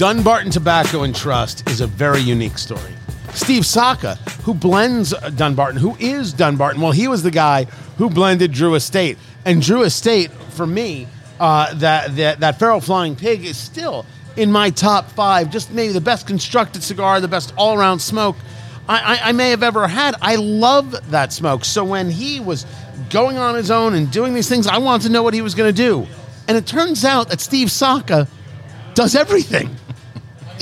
Dunbarton Tobacco and Trust is a very unique story. Steve Saka, who blends Dunbarton, who is Dunbarton, well, he was the guy who blended Drew Estate. And Drew Estate, for me, uh, that, that, that Feral Flying Pig is still in my top five, just maybe the best constructed cigar, the best all around smoke I, I, I may have ever had. I love that smoke. So when he was going on his own and doing these things, I wanted to know what he was going to do. And it turns out that Steve Saka does everything.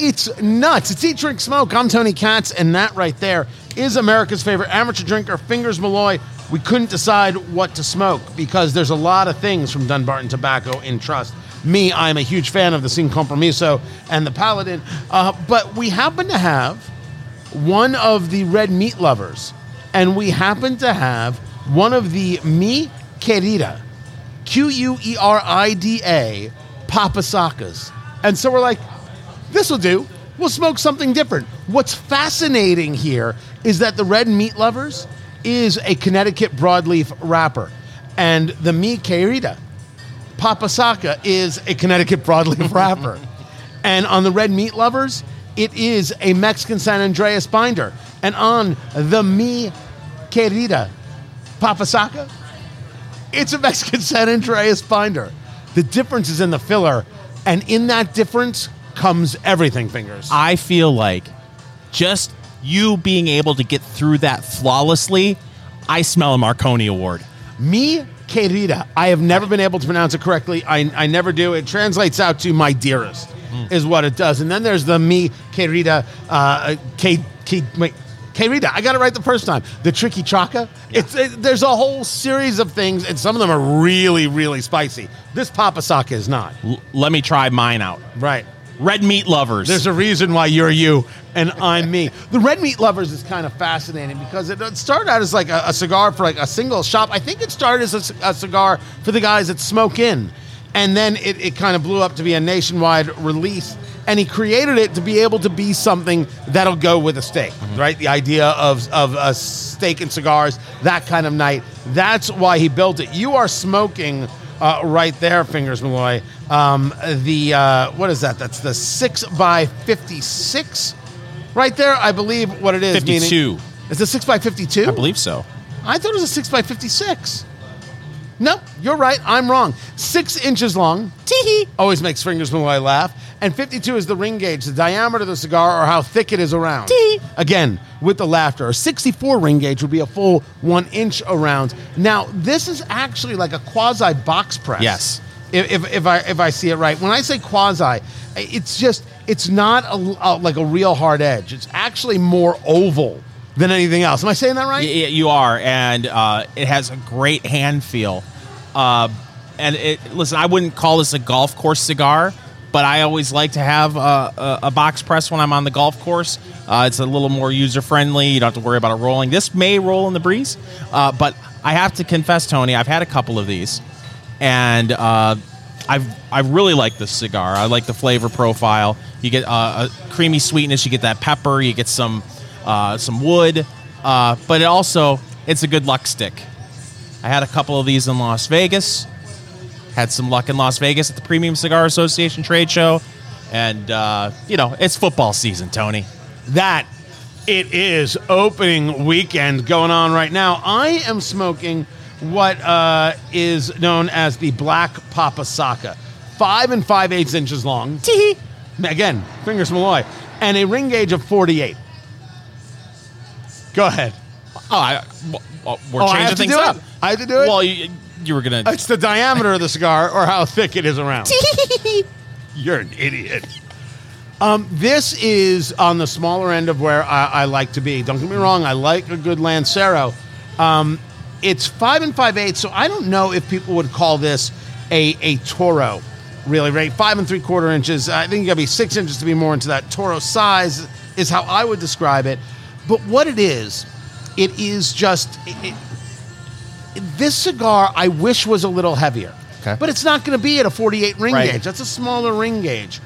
It's nuts. It's Eat, Drink, Smoke. I'm Tony Katz, and that right there is America's favorite amateur drinker, Fingers Malloy. We couldn't decide what to smoke because there's a lot of things from Dunbarton Tobacco in Trust. Me, I'm a huge fan of the Sin Compromiso and the Paladin, uh, but we happen to have one of the red meat lovers, and we happen to have one of the Mi Querida, Q U E R I D A, Papasakas. And so we're like, this will do. We'll smoke something different. What's fascinating here is that the Red Meat Lovers is a Connecticut broadleaf wrapper, and the Mi Querida, Papasaka, is a Connecticut broadleaf wrapper. and on the Red Meat Lovers, it is a Mexican San Andres binder. And on the Mi Querida, Papasaka, it's a Mexican San Andres binder. The difference is in the filler, and in that difference comes everything, fingers. I feel like just you being able to get through that flawlessly, I smell a Marconi Award. Me, querida. I have never been able to pronounce it correctly. I, I never do. It translates out to my dearest, is what it does. And then there's the me, querida, uh, K, K, wait, querida. I got it right the first time. The tricky chaka. It's it, there's a whole series of things, and some of them are really, really spicy. This papasaka is not. L- let me try mine out. Right. Red meat lovers. There's a reason why you're you and I'm me. The Red Meat Lovers is kind of fascinating because it, started out as like a, a cigar for like a single shop. I think it started as a cigar for the guys that smoke in. And then it, it kind of blew up to be a nationwide release. And he created it to be able to be something that'll go with a steak, mm-hmm. right? The idea of, of a steak and cigars, that kind of night. That's why he built it. You are smoking uh, right there, Fingers Malloy. Um, the uh, what is that? That's the six by fifty-six, right there. I believe what it is. 52. Meaning, it's a six by fifty-two. I believe so. I thought it was a six by fifty-six. No, you're right. I'm wrong. Six inches long. Tee Always makes Fingers when I laugh. And 52 is the ring gauge, the diameter of the cigar, or how thick it is around. Tee. Again, with the laughter. A 64 ring gauge would be a full one inch around. Now, this is actually like a quasi box press. Yes. If, if, if I if I see it right, when I say quasi, it's just it's not a, a- like a real hard edge. It's actually more oval than anything else. Am I saying that right? Y- y- you are, and uh, it has a great hand feel. Uh, and it, listen, I wouldn't call this a golf course cigar, but I always like to have a, a, a box press when I'm on the golf course. Uh, it's a little more user friendly. You don't have to worry about it rolling. This may roll in the breeze, uh, but I have to confess, Tony, I've had a couple of these, and uh, I've I really like this cigar. I like the flavor profile. You get uh, a creamy sweetness. You get that pepper. You get some uh, some wood, uh, but it also it's a good luck stick. I had a couple of these in Las Vegas. Had some luck in Las Vegas at the Premium Cigar Association trade show, and uh, you know it's football season, Tony. that it is opening weekend going on right now. I am smoking what uh, is known as the Black Papasaka, five and five eighths inches long. Again, fingers Malloy, and a ring gauge of forty-eight. Go ahead. Oh, I, well, we're Oh, I changing have to things do up. it? I have to do it? Well, you, you were gonna. It's the diameter of the cigar or how thick it is around. You're an idiot. Um, this is on the smaller end of where I, I like to be. Don't get me wrong, I like a good Lancero. Um, it's five and five eighths, so I don't know if people would call this a, a Toro, really, right? Five and three quarter inches. I think you gotta be six inches to be more into that Toro size, is how I would describe it. But what it is, it is just. It, it, this cigar I wish was a little heavier. Okay. But it's not going to be at a 48 ring Right. gauge. That's a smaller ring gauge.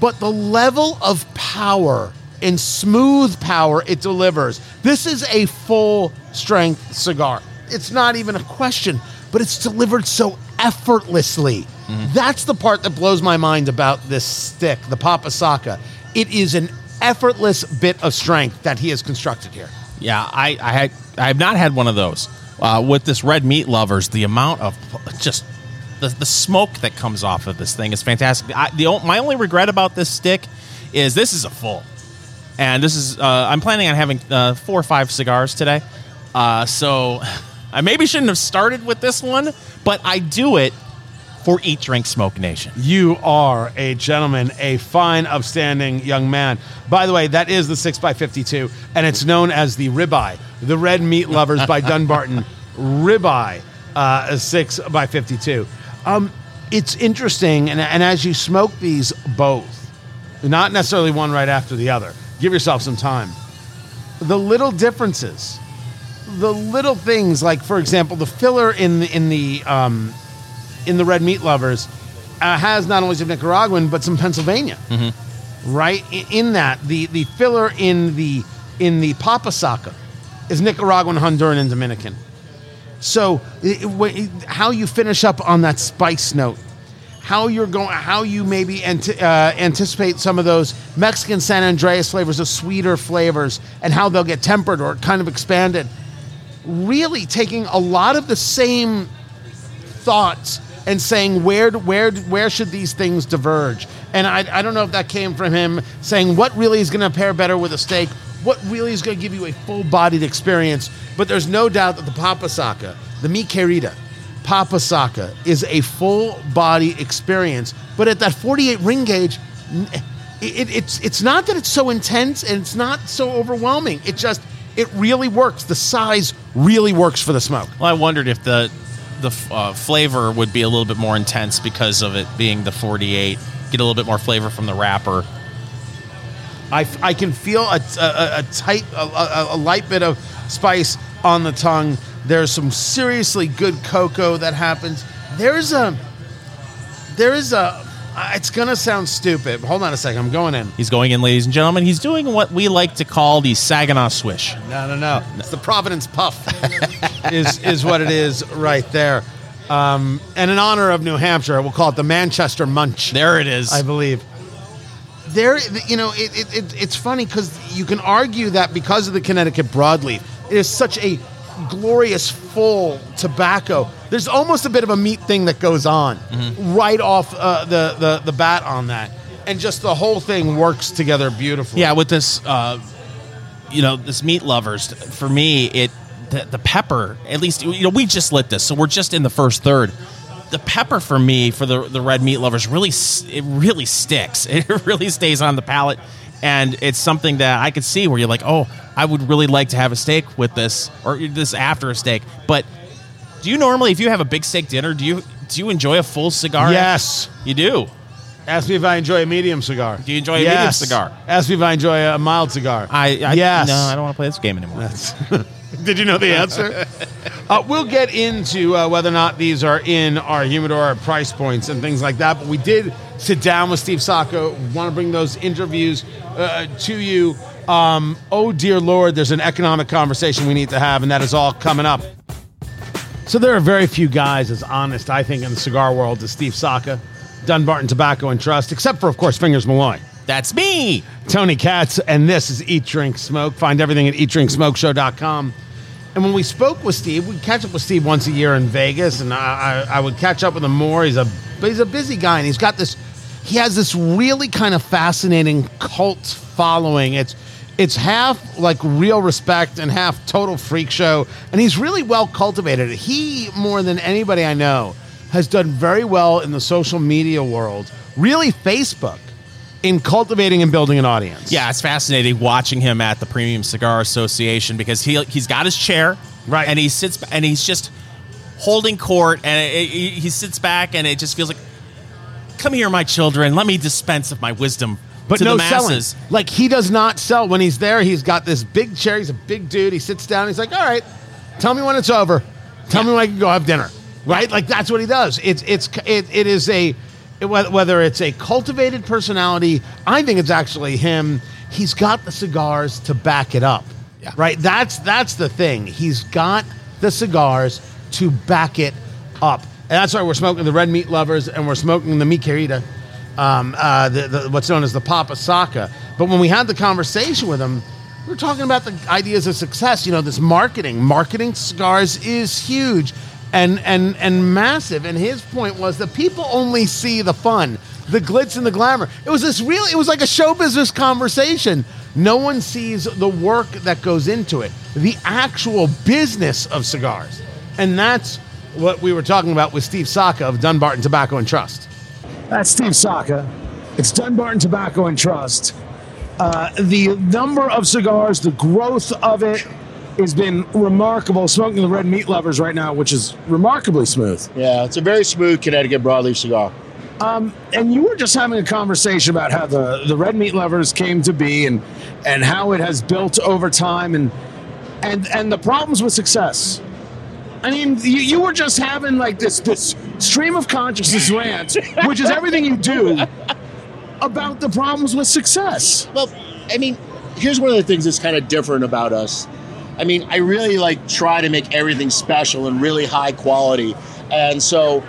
But the level of power and smooth power it delivers. This is a full strength cigar. It's not even a question, but it's delivered so effortlessly. Mm-hmm. That's the part that blows my mind about this stick, the Papa Saka. It is an effortless bit of strength that he has constructed here. Yeah, I, I had I have not had one of those. Uh, with this red meat lovers, the amount of just the, the smoke that comes off of this thing is fantastic. I, the my only regret about this stick is this is a full, and this is uh, I'm planning on having uh, four or five cigars today. Uh, so I maybe shouldn't have started with this one, but I do it for Eat Drink Smoke Nation. You are a gentleman, a fine, upstanding young man. By the way, that is the 6x52, and it's known as the ribeye, the Red Meat Lovers by Dunbarton ribeye uh, 6x52. Um, it's interesting, and, and as you smoke these both, not necessarily one right after the other, give yourself some time. The little differences, the little things, like for example, the filler in the, in the um, in the Red Meat Lovers uh, has not only some Nicaraguan but some Pennsylvania, right? I- In that the the filler in the in the Papa Saka is Nicaraguan, Honduran, and Dominican. So it- it- how you finish up on that spice note, how you're going, how you maybe uh, anticipate some of those Mexican San Andres flavors, the sweeter flavors, and how they'll get tempered or kind of expanded. Really taking a lot of the same thoughts and saying where where where should these things diverge? And I, I don't know if that came from him saying what really is going to pair better with a steak? What really is going to give you a full-bodied experience? But there's no doubt that the papasaka the mi querida papasaka is a full-body experience. But at that 48 ring gauge n- it, it's it's not that it's so intense and it's not so overwhelming. It just it really works. The size really works for the smoke. Well, I wondered if the the uh, flavor would be a little bit more intense because of it being the 48. Get a little bit more flavor from the wrapper. I, I can feel a, a, a tight, a, a, light bit of spice on the tongue. There's some seriously good cocoa that happens. There's a, there is a, uh, it's gonna sound stupid. Hold on a second, I'm going in. He's going in, ladies and gentlemen. He's doing what we like to call the Saginaw swish. No, no, no. It's the Providence Puff, is is what it is right there. Um, and in honor of New Hampshire, we'll call it the Manchester Munch. There it is. I believe. There, you know, it, it, it, it's funny because you can argue that because of the Connecticut broadleaf, it is such a glorious full tobacco. There's almost a bit of a meat thing that goes on right off uh, the, the the bat on that, and just the whole thing works together beautifully. yeah, with this, uh, you know, this meat lovers. For me, it the, the pepper. At least you know we just lit this, so we're just in the first third. The pepper for me for the the red meat lovers really it really sticks. It really stays on the palate, and it's something that I could see where you're like, oh, I would really like to have a steak with this or this after a steak. But do you normally, if you have a big steak dinner, do you do you enjoy a full cigar? Yes. you do. Ask me if I enjoy a medium cigar. Do you enjoy a medium cigar? Ask me if I enjoy a mild cigar. I, I yes. no, I don't want to play this game anymore. Did you know the answer? uh, we'll get into uh, whether or not these are in our humidor price points and things like that. But we did sit down with Steve Saka. Want to bring those interviews uh, to you. Um, oh dear Lord, there's an economic conversation we need to have, and that is all coming up. So there are very few guys as honest, I think, in the cigar world as Steve Saka, Dunbarton Tobacco and Trust, except for, of course, Fingers Malloy. That's me. Tony Katz, and this is Eat, Drink, Smoke. Find everything at eatdrinksmokeshow.com. And when we spoke with Steve, we'd catch up with Steve once a year in Vegas, and I, I, I would catch up with him more. He's a he's a busy guy, and he's got this. He has this really kind of fascinating cult following. It's it's half like real respect and half total freak show, and he's really well cultivated. He more than anybody I know has done very well in the social media world, really Facebook, in cultivating and building an audience. Yeah, it's fascinating watching him at the Premium Cigar Association because he he's got his chair, Right. and he sits and he's just holding court, and it, he he sits back, and it just feels like, "Come here, my children. Let me dispense of my wisdom but to no the masses." selling. Like he does not sell when he's there. He's got this big chair. He's a big dude. He sits down. He's like, "All right, tell me when it's over. Tell me when I can go have dinner." Right? Like that's what he does. It's it's it, it is a it- whether it's a cultivated personality. I think it's actually him. He's got the cigars to back it up. Yeah. Right. That's that's the thing. He's got the cigars to back it up. And that's why we're smoking the red meat lovers and we're smoking the Mi Querida, um, uh, the, the, what's known as the Papa Saka. But when we had the conversation with him, we were talking about the ideas of success. You know, this marketing, marketing cigars is huge and and and massive. And his point was that people only see the fun, the glitz and the glamour. It was this real. It was like a show business conversation. No one sees the work that goes into it, the actual business of cigars, and that's what we were talking about with Steve Saka of Dunbarton Tobacco and Trust. That's Steve Saka. It's Dunbarton Tobacco and Trust. Uh, the number of cigars, the growth of it has been remarkable. Smoking the red meat lovers right now, which is remarkably smooth. Yeah, it's a very smooth Connecticut broadleaf cigar. Um, and you were just having a conversation about how the, the red meat lovers came to be and and how it has built over time and and and the problems with success. I mean, you, you were just having like this this stream of consciousness rant, which is everything you do, about the problems with success. Well, I mean, here's one of the things that's kind of different about us. I mean, I really like try to make everything special and really high quality. And so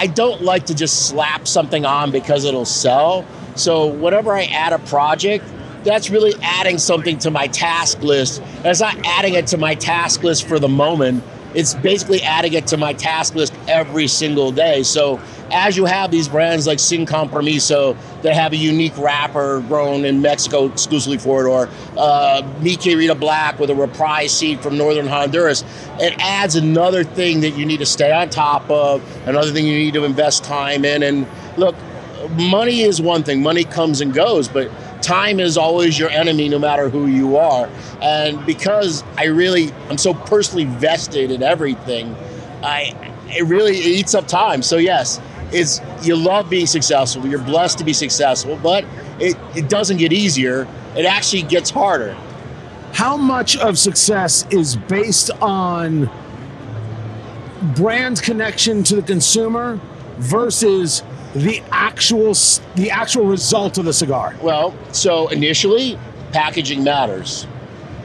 I, don't like to just slap something on because it'll sell. So whenever I add a project, that's really adding something to my task list. It's not adding it to my task list for the moment. It's basically adding it to my task list every single day. So as you have these brands like Sin Compromiso that have a unique wrapper grown in Mexico exclusively for it, or uh, Mi Querida Black with a reprise seed from northern Honduras, it adds another thing that you need to stay on top of, another thing you need to invest time in. And look, money is one thing, money comes and goes, but time is always your enemy no matter who you are. And because I really, I'm so personally vested in everything, I, it really eats up time. So yes, it's you love being successful. You're blessed to be successful, but it, it doesn't get easier. It actually gets harder. How much of success is based on brand connection to the consumer versus the actual the actual result of the cigar? Well, so initially, packaging matters.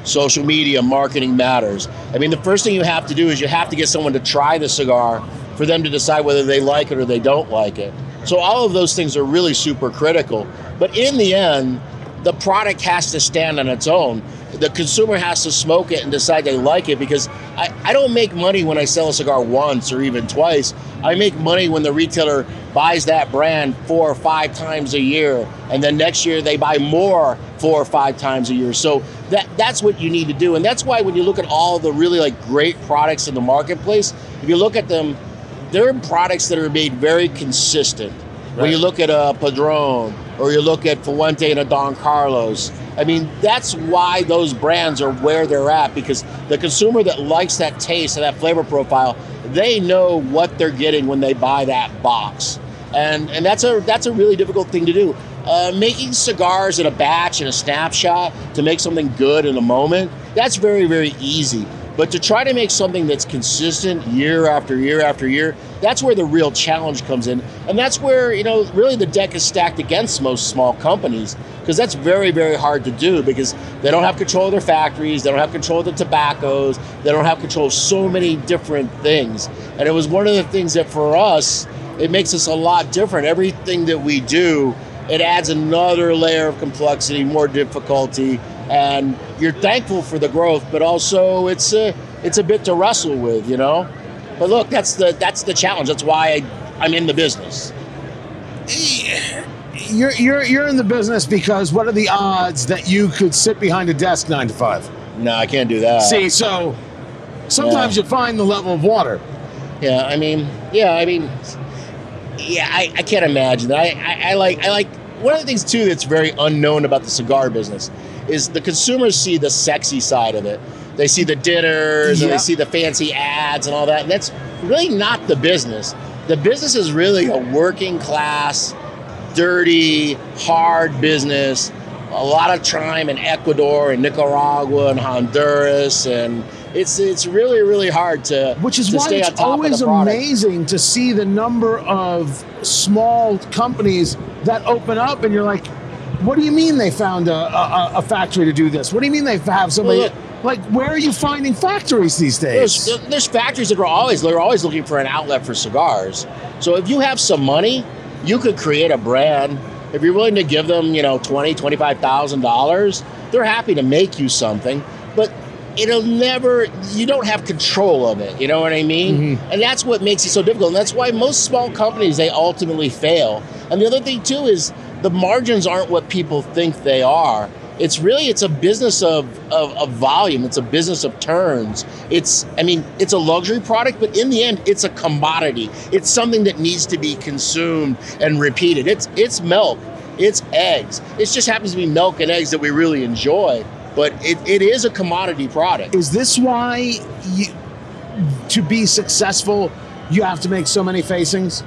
Social media marketing matters. I mean, the first thing you have to do is you have to get someone to try the cigar for them to decide whether they like it or they don't like it. So all of those things are really super critical. But in the end, the product has to stand on its own. The consumer has to smoke it and decide they like it because I, I don't make money when I sell a cigar once or even twice. I make money when the retailer buys that brand four or five times a year, and then next year they buy more four or five times a year. So that that's what you need to do, and that's why when you look at all the really like great products in the marketplace, if you look at them, they're products that are made very consistent. Right. When you look at a Padron or you look at Fuente and a Don Carlos, I mean, that's why those brands are where they're at because the consumer that likes that taste and that flavor profile, they know what they're getting when they buy that box. And, and that's a that's a really difficult thing to do. Uh, making cigars in a batch and a snapshot to make something good in a moment, that's very, very easy. But to try to make something that's consistent year after year after year, that's where the real challenge comes in. And that's where, you know, really the deck is stacked against most small companies because that's very, very hard to do because they don't have control of their factories, they don't have control of the tobaccos, they don't have control of so many different things. And it was one of the things that for us, it makes us a lot different. Everything that we do, it adds another layer of complexity, more difficulty, and you're thankful for the growth, but also it's a it's a bit to wrestle with, you know. But look, that's the that's the challenge. That's why I, I'm in the business. You're you're you're in the business because what are the odds that you could sit behind a desk nine to five? No, I can't do that. See, so sometimes yeah. you find the level of water. Yeah, I mean, yeah, I mean, yeah, I, I can't imagine. I, I, I like I like one of the things too that's very unknown about the cigar business is the consumers see the sexy side of it. They see the dinners yeah. and they see the fancy ads and all that. And that's really not the business. The business is really a working class, dirty, hard business. A lot of time in Ecuador and Nicaragua and Honduras and it's it's really really hard to which is to why it's always amazing to see the number of small companies that open up and you're like what do you mean they found a, a, a, factory to do this? What do you mean they have somebody? Well, Like, where are you finding factories these days? There's, there's factories that are always they're always looking for an outlet for cigars. So if you have some money, you could create a brand. If you're willing to give them, you know, twenty, twenty-five thousand dollars, they're happy to make you something. But it'll never you don't have control of it. You know what I mean? Mm-hmm. And that's what makes it so difficult. And that's why most small companies they ultimately fail. And the other thing too is the margins aren't what people think they are it's really it's a business of, of, of, volume it's a business of turns it's i mean it's a luxury product but in the end it's a commodity it's something that needs to be consumed and repeated it's it's milk it's eggs it just happens to be milk and eggs that we really enjoy but it, it is a commodity product Is this why you, to be successful, you have to make so many facings?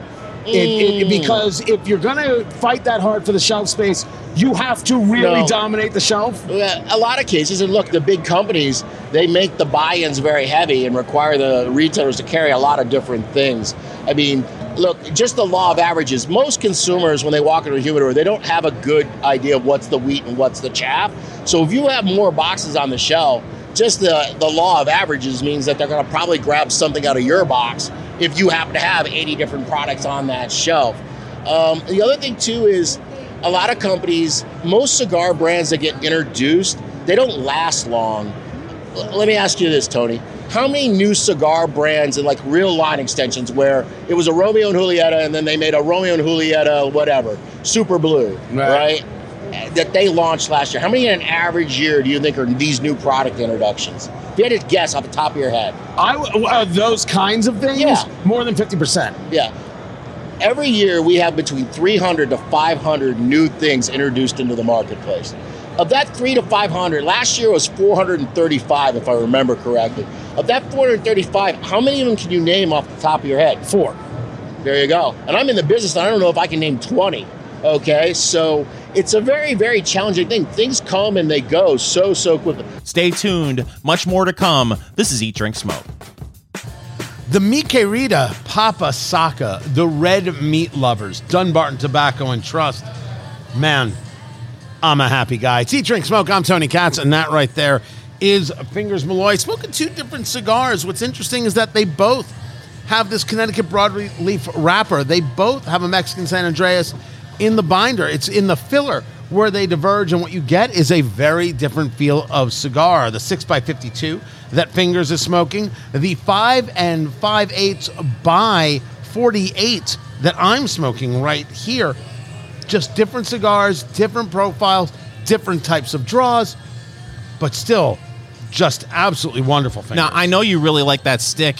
It, it, mm. because if you're going to fight that hard for the shelf space, you have to really No. dominate the shelf. A lot of cases, and look, the big companies they make the buy-ins very heavy and require the retailers to carry a lot of different things. I mean, look, just the law of averages. Most consumers, when they walk into a humidor, they don't have a good idea of what's the wheat and what's the chaff. So if you have more boxes on the shelf, just the the law of averages means that they're going to probably grab something out of your box if you happen to have 80 different products on that shelf. Um, the other thing too is a lot of companies, most cigar brands that get introduced, they don't last long. Let me ask you this, Tony. How many new cigar brands and like real line extensions where it was a Romeo and Julieta and then they made a Romeo and Julieta, whatever, Super Blue, Right. right? That they launched last year. How many in an average year do you think are these new product introductions? If you had to guess off the top of your head. I uh, those kinds of things Yeah. more than fifty percent. Yeah. Every year we have between 300 to 500 new things introduced into the marketplace. Of that 3 to 500, last year was 435 if I remember correctly. Of that 435, how many of them can you name off the top of your head? Four. There you go. And I'm in the business, and I don't know if I can name 20. Okay, so it's a very, very challenging thing. Things come and they go so, so quickly. Stay tuned. Much more to come. This is Eat, Drink, Smoke. The Mi Querida Papa Saka, the red meat lovers, Dunbarton Tobacco and Trust. Man, I'm a happy guy. It's Eat, Drink, Smoke. I'm Tony Katz, and that right there is Fingers Malloy. Smoking two different cigars. What's interesting is that they both have this Connecticut broadleaf wrapper. They both have a Mexican San Andres in the binder. It's in the filler where they diverge, and what you get is a very different feel of cigar. The 6x52 that Fingers is smoking, the 5 and 5 eighths by 48 that I'm smoking right here. Just different cigars, different profiles, different types of draws, but still just absolutely wonderful. Fingers. Now, I know you really like that stick.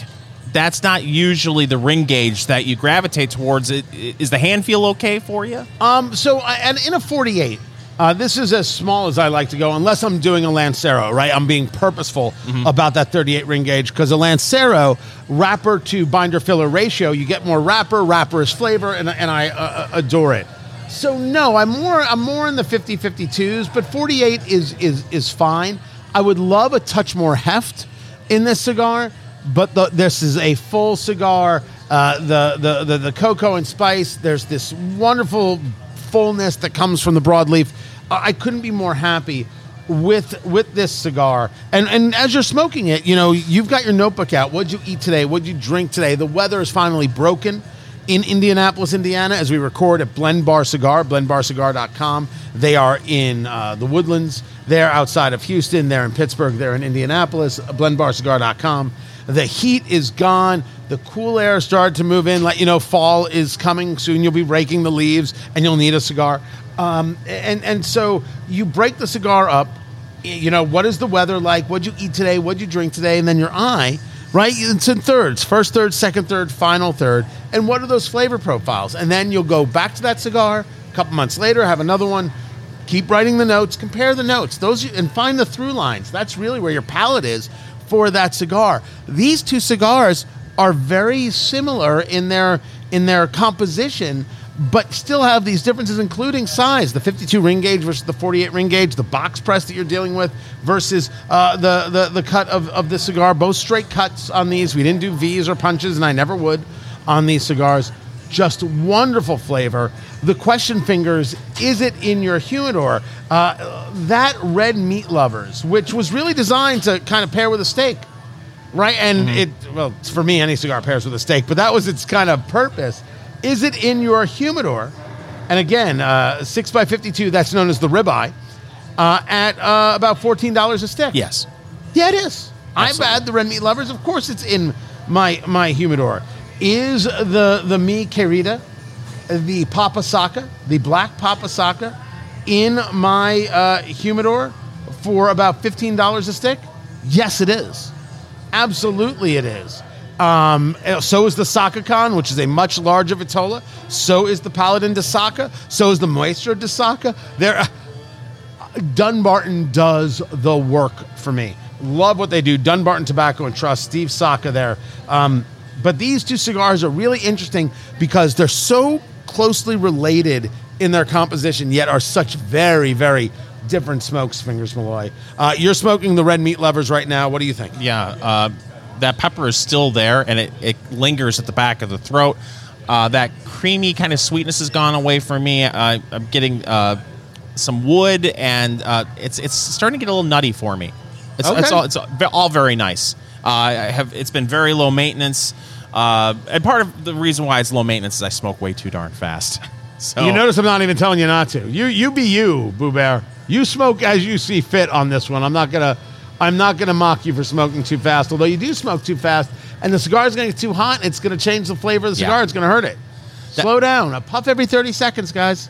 That's not usually the ring gauge that you gravitate towards. Is the hand feel okay for you? Um, so, and in a 48, uh, this is as small as I like to go, unless I'm doing a Lancero, right? I'm being purposeful about that 38 ring gauge because a Lancero wrapper to binder filler ratio, you get more wrapper, wrapper is flavor, and, and I uh, adore it. So no, I'm more I'm more in the 50 52s, but 48 is is is fine. I would love a touch more heft in this cigar, but the, this is a full cigar. Uh, the, the the the cocoa and spice. There's this wonderful fullness that comes from the broadleaf. I couldn't be more happy with with this cigar. And and as you're smoking it, you know you've got your notebook out. What'd you eat today? What'd you drink today? The weather is finally broken in Indianapolis, Indiana, as we record at Blend Bar Cigar, blendbarcigar.com. They are in uh, the Woodlands. They're outside of Houston. They're in Pittsburgh. They're in Indianapolis. Blendbarcigar.com. The heat is gone. The cool air started to move in. Like you know, fall is coming soon. You'll be raking the leaves, and you'll need a cigar. Um, and and so you break the cigar up. You know, what is the weather like? What'd you eat today? What'd you drink today? And then your eye right? It's in thirds first third, second third, final third. And what are those flavor profiles? And then you'll go back to that cigar a couple months later, have another one, keep writing the notes, compare the notes, those and find the through lines. That's really where your palate is for that cigar. These two cigars are very similar in their in their composition but still have these differences, including size. The 52 ring gauge versus the 48 ring gauge, the box press that you're dealing with versus uh, the, the the cut of, of the cigar. Both straight cuts on these. We didn't do V's or punches, and I never would on these cigars. just wonderful flavor. The question fingers, is it in your humidor? Uh, that red meat lovers, which was really designed to kind of pair with a steak, right? And it, well, for me, any cigar pairs with a steak, but that was its kind of purpose. Is it in your humidor? And again, uh, 6 by 52 that's known as the ribeye, uh, at uh, about $14 a stick. Yes. Yeah, it is. I'm bad, the red meat lovers. Of course, it's in my my humidor. Is the the mi querida, the papasaka, the black papasaka, in my uh, humidor for about fifteen dollars a stick? Yes, it is. Absolutely, it is. Um, uh, so is the Sakakhan, which is a much larger vitola. So is the Paladin de Saka. So is the Muestra de Saka. There. Dunbarton does the work for me. Love what they do. Dunbarton Tobacco and Trust, Steve Saka there. Um, but these two cigars are really interesting because they're so closely related in their composition, yet are such very, very different smokes, Fingers Malloy. Uh, you're smoking the red meat lovers right now. What do you think? Yeah, uh, that pepper is still there, and it, it lingers at the back of the throat. Uh, that creamy kind of sweetness has gone away for me. I'm getting uh, some wood, and uh, it's it's starting to get a little nutty for me. It's, it's all it's all very nice. Uh, I have it's been very low maintenance, uh, and part of the reason why it's low maintenance is I smoke way too darn fast. So You notice I'm not even telling you not to. You you be you, Boo Bear. You smoke as you see fit on this one. I'm not gonna I'm not gonna mock you for smoking too fast, although you do smoke too fast, and the cigar is gonna get too hot, and it's gonna change the flavor of the Yeah. cigar, it's gonna hurt it. That- Slow down. A puff every 30 seconds, guys.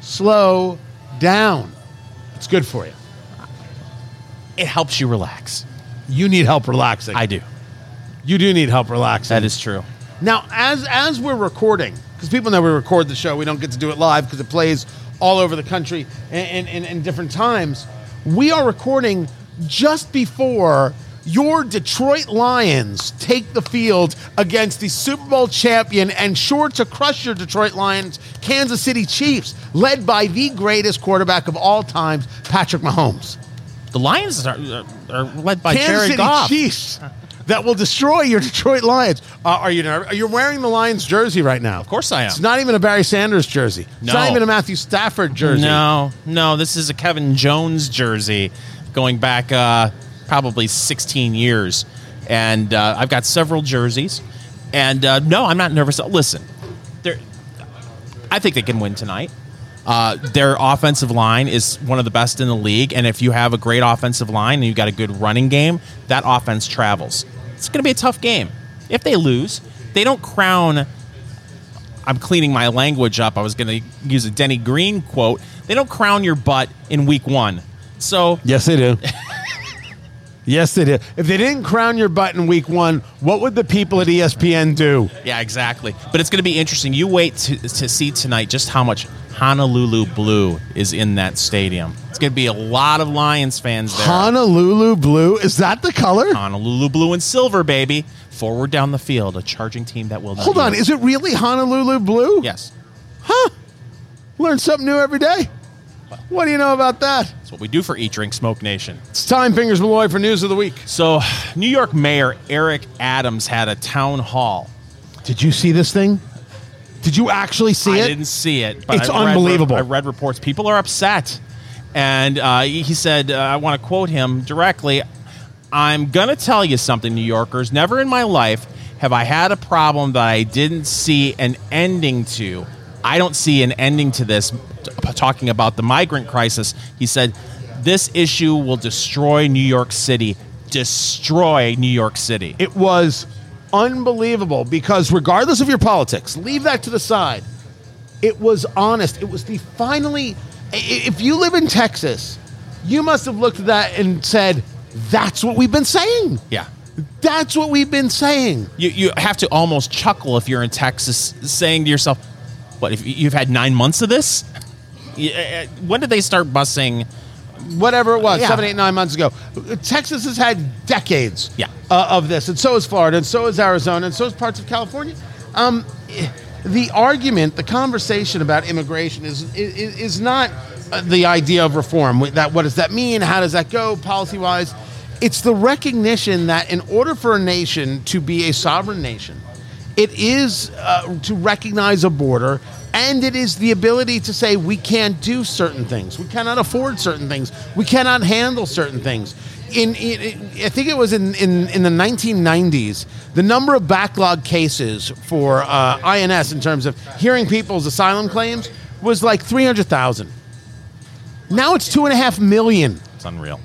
Slow down. It's good for you. it helps you relax. You need help relaxing. I do. you do need help relaxing. That is true. Now, as as we're recording, because people know we record the show, we don't get to do it live because it plays all over the country and in, in, different times. We are recording just before your Detroit Lions take the field against the Super Bowl champion and sure to crush your Detroit Lions, Kansas City Chiefs, led by the greatest quarterback of all times, Patrick Mahomes. The Lions are, are, led by Kansas Jared City Goff. Chiefs that will destroy your Detroit Lions. Uh, are you nervous? You're wearing the Lions jersey right now. Of course I am. It's not even a Barry Sanders jersey. It's not even a Matthew Stafford jersey. No, no, this is a Kevin Jones jersey going back uh, probably 16 years. And uh, I've got several jerseys. And uh, no, I'm not nervous. Listen, I think they can win tonight. Uh, their offensive line is one of the best in the league. And if you have a great offensive line and you've got a good running game, that offense travels. It's going to be a tough game. If they lose, they don't crown I'm cleaning my language up. I was going to use a Denny Green quote. They don't crown your butt in week one. So, Yes, they do. yes, they do. If they didn't crown your butt in week one, what would the people at ESPN do? yeah, exactly. But it's going to be interesting. You wait to, to see tonight just how much Honolulu Blue is in that stadium. It's going to be a lot of Lions fans there. Honolulu Blue. Is that the color? Honolulu Blue and Silver, baby. Forward down the field, a charging team that will not Hold on. yield. Is it really Honolulu Blue? Yes. Huh. Learn something new every day. What do you know about that? That's what we do for Eat Drink Smoke Nation. It's time, Fingers Malloy, for news of the week. So, New York Mayor Eric Adams had a town hall Did you see this thing? Did you actually see it? I it? didn't see it, but It's I read- unbelievable. I read reports. People are upset, and uh, he he said, uh, "I want to quote him directly. I'm gonna tell you something, New Yorkers. Never in my life have I had a problem that I didn't see an ending to. I don't see an ending to this. Talking about the migrant crisis, he said, "This issue will destroy New York City. Destroy New York City." It was unbelievable because regardless of your politics, leave that to the side. It was honest. It was the finally. If you live in Texas, you must have looked at that and said, "That's what we've been saying. yeah. That's what we've been saying." you, you have to almost chuckle if you're in Texas, saying to yourself, "What? If you've had nine months of this? Uh, When did they start busing? Whatever it was, Yeah. seven, eight, nine months ago. Texas has had decades Yeah. uh, of this, and so is Florida, and so is Arizona, and so is parts of California. Um, the argument, the conversation about immigration is is, is not uh, the idea of reform. That what does that mean? How does that go policy wise? It's the recognition that in order for a nation to be a sovereign nation, It is uh, to recognize a border, and it is the ability to say we can't do certain things, we cannot afford certain things, we cannot handle certain things. In, in I think it was in, in, in the 1990s, the number of backlog cases for uh, INS in terms of hearing people's asylum claims was like 300,000. Now it's two and a half million. It's unreal.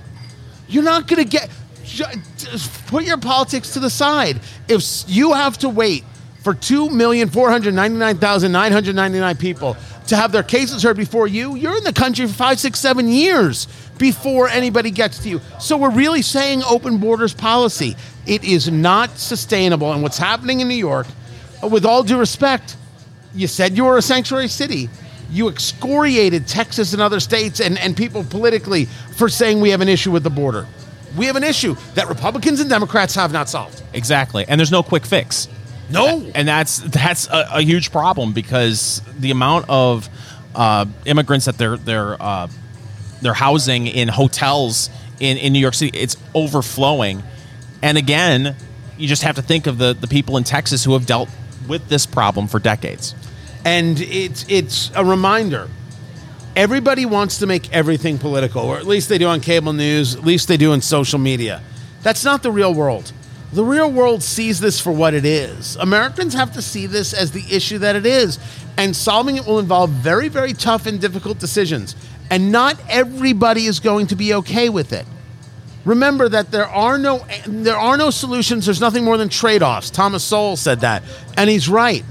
You're not going to get. just Put your politics to the side. If you have to wait for 2,499,999 people to have their cases heard before you, you're in the country for five, six, seven years before anybody gets to you. So we're really saying open borders policy. It is not sustainable. And what's happening in New York, uh, with all due respect, you said you were a sanctuary city. You excoriated Texas and other states and, and people politically for saying we have an issue with the border. We have an issue that Republicans and Democrats have not solved. Exactly. And there's no quick fix. No. And that's that's a, a huge problem because the amount of uh, immigrants that they're they're uh, they're housing in hotels in, in New York City, it's overflowing. And again, you just have to think of the, the people in Texas who have dealt with this problem for decades. And it's it's a reminder. Everybody wants to make everything political, or at least they do on cable news, at least they do in social media. That's not the real world. The real world sees this for what it is. Americans have to see this as the issue that it is, and solving it will involve very, very tough and difficult decisions. And not everybody is going to be okay with it. Remember that there are no there are no solutions. There's nothing more than trade-offs. Thomas Sowell said that, and he's right.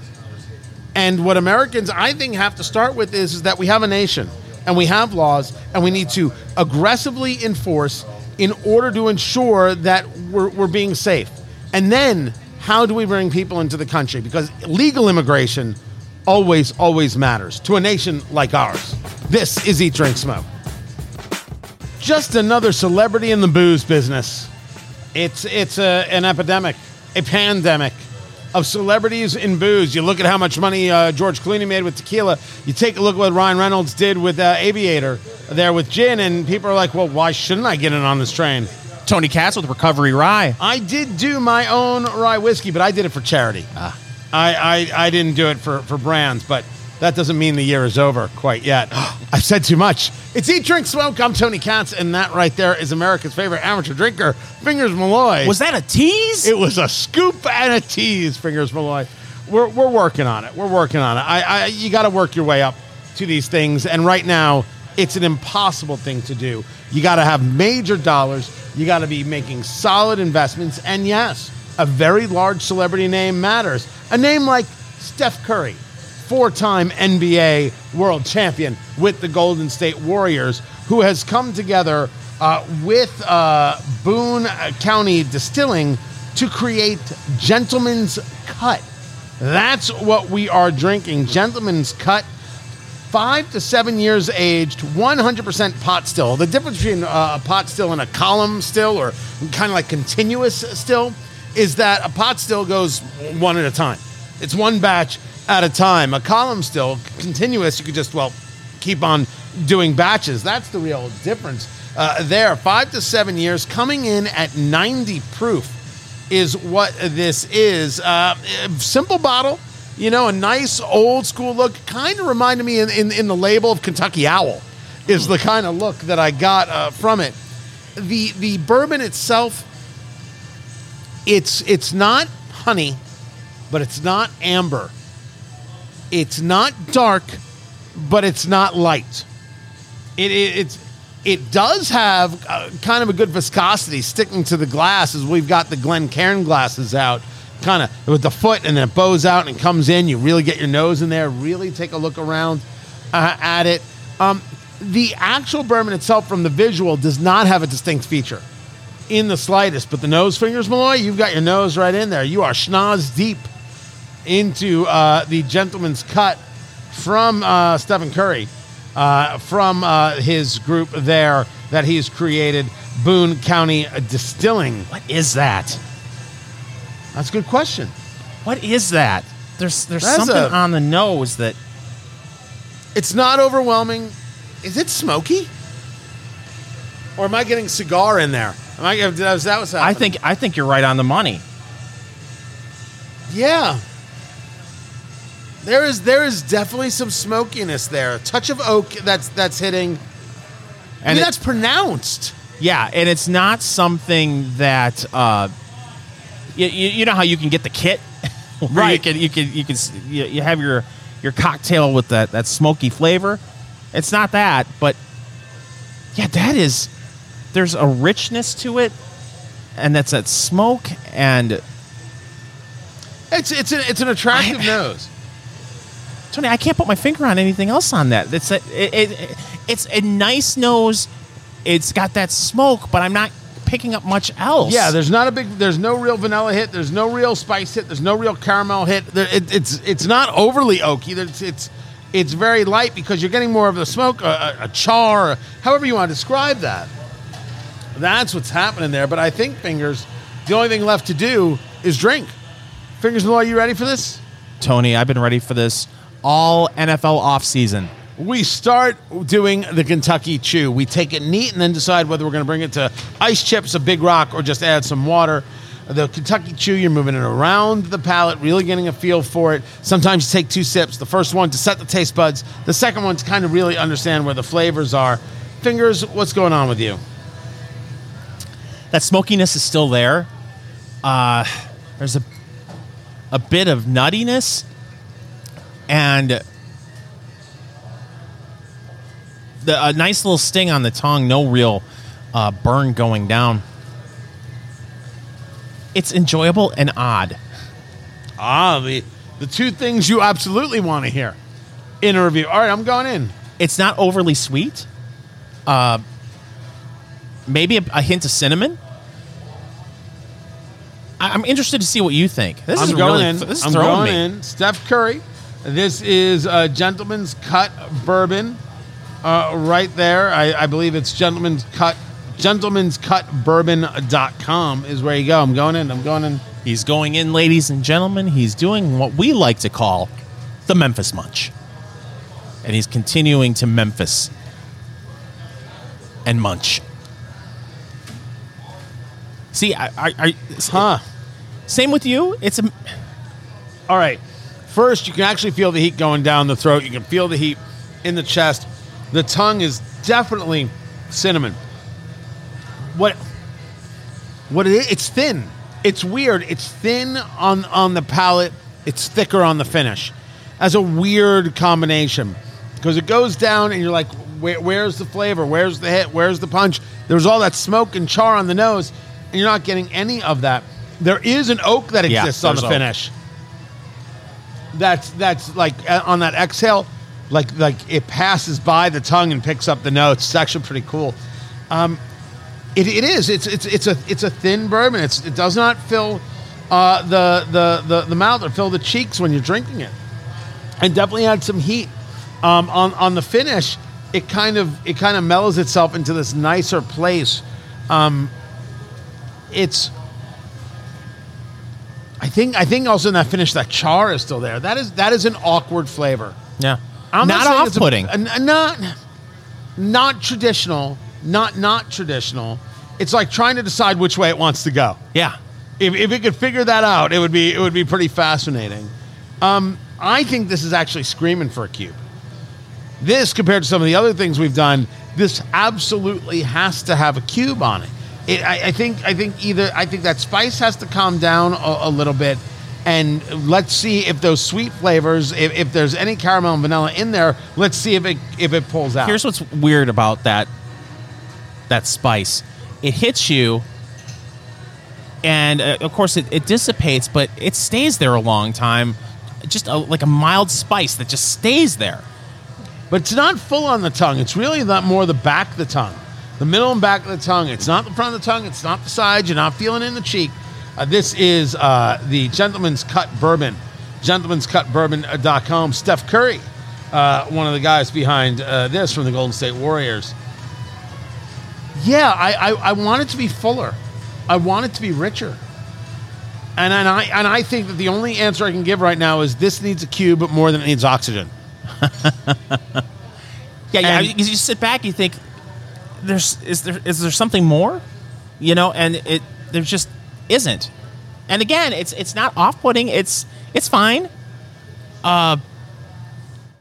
And what Americans, I think, have to start with is, is that we have a nation and we have laws and we need to aggressively enforce in order to ensure that we're, we're being safe. And then, how do we bring people into the country? Because legal immigration always, always matters to a nation like ours. This is Eat, Drink, Smoke. Just another celebrity in the booze business. It's it's a, an epidemic, a pandemic of celebrities in booze. You look at how much money uh, George Clooney made with tequila. You take a look at what Ryan Reynolds did with uh, Aviator there with gin, and people are like, "Well, why shouldn't I get in on this train?" Tony Katz with Recovery Rye. I did do my own rye whiskey, but I did it for charity. I, I, I didn't do it for, for brands, but that doesn't mean the year is over quite yet. I've said too much. It's Eat, Drink, Smoke. I'm Tony Katz, and that right there is America's favorite amateur drinker, Fingers Malloy. Was that a tease? It was a scoop and a tease, Fingers Malloy. We're, we're working on it. We're working on it. I, I you got to work your way up to these things, and right now, it's an impossible thing to do. You got to have major dollars. You got to be making solid investments, and yes, a very large celebrity name matters. A name like Steph Curry, four-time NBA world champion with the Golden State Warriors, who has come together uh, with uh, Boone County Distilling to create Gentleman's Cut. That's what we are drinking. Gentleman's Cut, five to seven years aged, 100% pot still. The difference between uh, a pot still and a column still, or kind of like continuous still, is that a pot still goes one at a time. It's one batch at a time. A column still, continuous, you could just, well, keep on doing batches. That's the real difference uh, there. Five to seven years, coming in at 90 proof is what this is. Uh, simple bottle, you know, a nice old school look. Kind of reminded me in, in, in the label of Kentucky Owl, is the kind of look that I got uh, from it. The the bourbon itself, it's it's not honey, but it's not amber. It's not dark, but it's not light. It, it it's it does have uh, kind of a good viscosity sticking to the glass as we've got the Glencairn glasses out, kind of with the foot and then it bows out and comes in. You really get your nose in there, really take a look around uh, at it. Um, the actual bourbon itself, from the visual, does not have a distinct feature in the slightest. But the nose fingers, Malloy, you've got your nose right in there. You are schnoz deep into uh, the gentleman's cut from uh, Stephen Curry, uh, from uh, his group there that he's created, Boone County Distilling. what is that? That's a good question. What is that? There's there's That's something a- on the nose that It's not overwhelming. Is it smoky? Or am I getting cigar in there? Am I? That was that was I think I think you're right on the money. Yeah. There is there is definitely some smokiness there. A touch of oak that's that's hitting. I And mean, it- that's pronounced. Yeah, and it's not something that uh, you, you, you know how you can get the kit, Where You Right. can you can you can you, you have your your cocktail with that that smoky flavor. It's not that, but yeah, that is. There's a richness to it, and that's that smoke and It's it's an it's an attractive I- nose. Tony, I can't put my finger on anything else on that. It's a, it, it, it's a nice nose. It's got that smoke, but I'm not picking up much else. Yeah, there's not a big. There's no real vanilla hit. There's no real spice hit. There's no real caramel hit. There, it, it's it's not overly oaky. It's it's it's very light because you're getting more of the smoke, a, a, char, however you want to describe that. That's what's happening there. But I think fingers. The only thing left to do is drink. Fingers Malloy, you ready for this? Tony, I've been ready for this all NFL offseason. We start doing the Kentucky Chew. We take it neat and then decide whether we're going to bring it to ice chips, a big rock, or just add some water. The Kentucky Chew, you're moving it around the palate, really getting a feel for it. Sometimes you take two sips. The first one to set the taste buds. The second one to kind of really understand where the flavors are. Fingers, what's going on with you? That smokiness is still there. Uh, there's a a bit of nuttiness and the a nice little sting on the tongue. No real uh, burn going down. It's enjoyable and odd. Ah, the the two things you absolutely want to hear in a review. All right, I'm going in. It's not overly sweet. Uh, maybe a, a hint of cinnamon. I, I'm interested to see what you think. This I'm is going really in. this is I'm throwing going me. in. Steph Curry. This is a Gentleman's Cut Bourbon. Uh, right there. I, I believe it's Gentleman's Cut. Gentleman's Cut Bourbon.com is where you go. I'm going in. I'm going in. He's going in, ladies and gentlemen. He's doing what we like to call the Memphis Munch. And he's continuing to Memphis and munch. See, I, I, I Huh. same with you. It's a All right. First, you can actually feel the heat going down the throat. You can feel the heat in the chest. The tongue is definitely cinnamon. What? What it is? It's thin. It's weird. It's thin on on the palate. It's thicker on the finish. As a weird combination, because it goes down and you're like, Where, where's the flavor? Where's the hit? Where's the punch? There's all that smoke and char on the nose, and you're not getting any of that. There is an oak that Yeah, exists on there's the oak. That's that's like uh, on that exhale, like like it passes by the tongue and picks up the notes. It's actually pretty cool. Um, it, it is. It's it's it's a it's a thin bourbon. It's it does not fill uh, the, the the the mouth or fill the cheeks when you're drinking it, and definitely add some heat um, on on the finish. It kind of it kind of mellows itself into this nicer place. Um, it's think I think also in that finish that char is still there. That is that is an awkward flavor. yeah, I'm not saying it's a- off-putting. a- a- not not traditional. Not not traditional. It's like trying to decide which way it wants to go. yeah, If, if it could figure that out, it would be it would be pretty fascinating. Um, I think this is actually screaming for a cube. This compared to some of the other things we've done, this absolutely has to have a cube on it. It I, I think I think either I think that spice has to calm down a, a little bit, and let's see if those sweet flavors, if, if there's any caramel and vanilla in there, let's see if it if it pulls out. Here's what's weird about that that spice. It hits you, and uh, of course it, it dissipates, but it stays there a long time. Just a, like a mild spice that just stays there. but it's not full on the tongue. It's really not more the back of the tongue, the middle and back of the tongue. It's not the front of the tongue. It's not the sides. You're not feeling it in the cheek. Uh, this is uh, the Gentleman's Cut Bourbon, gentleman'scutbourbon.com. Steph Curry, uh, one of the guys behind uh, this from the Golden State Warriors. Yeah, I, I, I want it to be fuller. I want it to be richer. And, and I and I think that the only answer I can give right now is this needs a cube, but more than it needs oxygen. Yeah, yeah. And- You, you sit back, you think, "There's is there is there something more?" You know, and it there just isn't. And again, it's it's not off putting. It's it's fine. Uh,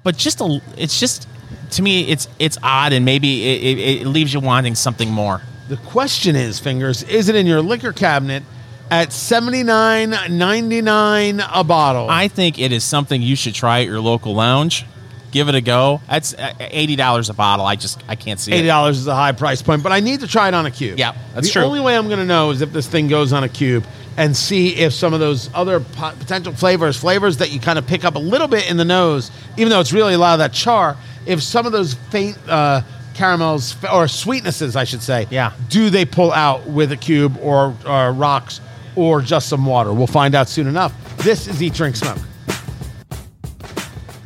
but just a, it's just to me, it's it's odd, and maybe it, it, it leaves you wanting something more. The question is, fingers, is it in your liquor cabinet at seventy nine ninety nine a bottle? I think it is something you should try at your local lounge. Give it a go. That's uh, eighty dollars a bottle. I just I can't see eighty dollars is a high price point, but I need to try it on a cube. Yeah, that's the true. only way I'm going to know is if this thing goes on a cube and see if some of those other po- potential flavors, flavors that you kind of pick up a little bit in the nose, even though it's really a lot of that char, if some of those faint uh, caramels or sweetnesses, I should say, Yeah. do they pull out with a cube or, or rocks or just some water? We'll find out soon enough. This is Eat Drink Smoke.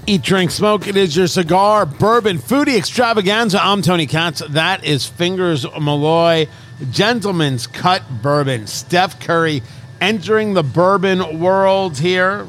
Eat, drink, smoke. It is your cigar, bourbon, foodie extravaganza. I'm Tony Katz. That is Fingers Malloy, Gentleman's Cut Bourbon. Steph Curry entering the bourbon world here.